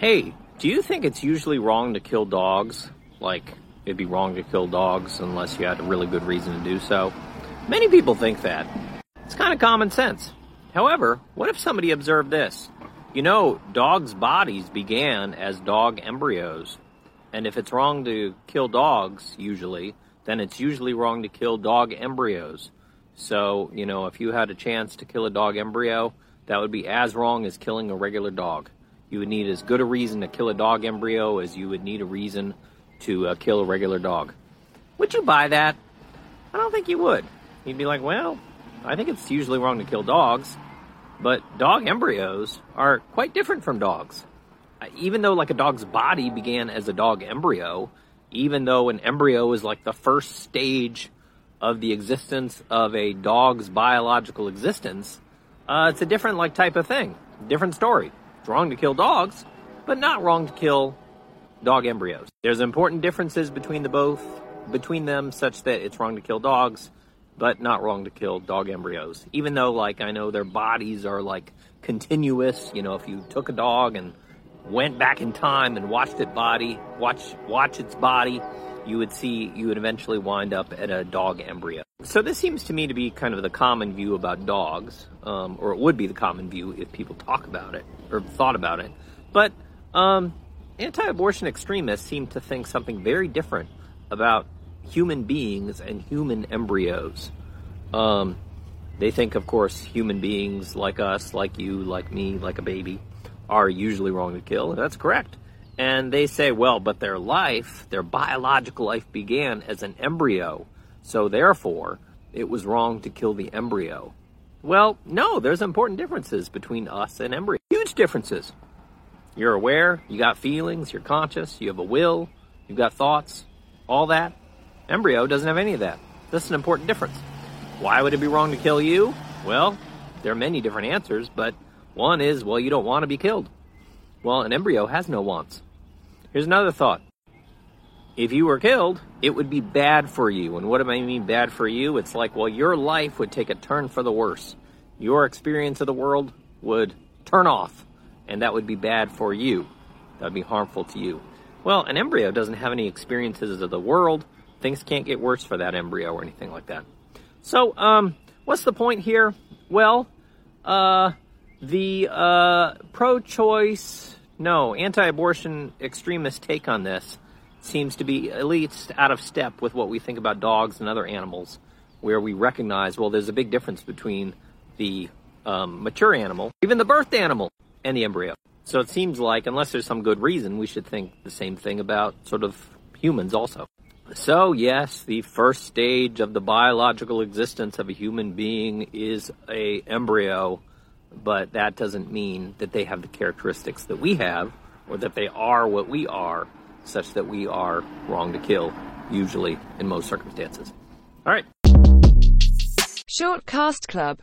Hey, do you think it's usually wrong to kill dogs? Like, it'd be wrong to kill dogs unless you had a really good reason to do so? Many people think that. It's kind of common sense. However, what if somebody observed this? You know, dogs' bodies began as dog embryos. And if it's wrong to kill dogs, usually, then it's usually wrong to kill dog embryos. So, you know, if you had a chance to kill a dog embryo, that would be as wrong as killing a regular dog. You would need as good a reason to kill a dog embryo as you would need a reason to uh, kill a regular dog. Would you buy that? I don't think you would. You'd be like, well, I think it's usually wrong to kill dogs, but dog embryos are quite different from dogs. Uh, even though, like, a dog's body began as a dog embryo, even though an embryo is like the first stage of the existence of a dog's biological existence, uh, it's a different, like, type of thing. Different story. It's wrong to kill dogs, but not wrong to kill dog embryos. There's important differences between the both, between them, such that it's wrong to kill dogs, but not wrong to kill dog embryos. Even though, like, I know their bodies are like continuous. You know, if you took a dog and went back in time and watched it body, watch watch its body, you would see you would eventually wind up at a dog embryo. So this seems to me to be kind of the common view about dogs, um, or it would be the common view if people talk about it or thought about it. But um, anti-abortion extremists seem to think something very different about human beings and human embryos. Um, they think, of course, human beings like us, like you, like me, like a baby, are usually wrong to kill. That's correct. And they say, well, but their life, their biological life began as an embryo. So therefore, it was wrong to kill the embryo. Well, no, there's important differences between us and embryo. Huge differences. You're aware, you got feelings, you're conscious, you have a will, you've got thoughts, all that. Embryo doesn't have any of that. That's an important difference. Why would it be wrong to kill you? Well, there are many different answers, but one is, well, you don't want to be killed. Well, an embryo has no wants. Here's another thought. If you were killed, it would be bad for you. And what do I mean bad for you? It's like, well, your life would take a turn for the worse. Your experience of the world would turn off, and that would be bad for you. That would be harmful to you. Well, an embryo doesn't have any experiences of the world. Things can't get worse for that embryo or anything like that. So, um, what's the point here? Well, uh, the uh, pro choice, no, anti abortion extremist take on this seems to be at least out of step with what we think about dogs and other animals, where we recognize, well, there's a big difference between the um, mature animal, even the birthed animal, and the embryo. So it seems like, unless there's some good reason, we should think the same thing about sort of humans also. So, yes, the first stage of the biological existence of a human being is a embryo, but that doesn't mean that they have the characteristics that we have or that they are what we are such that we are wrong to kill, usually in most circumstances. All right. Short Cast Club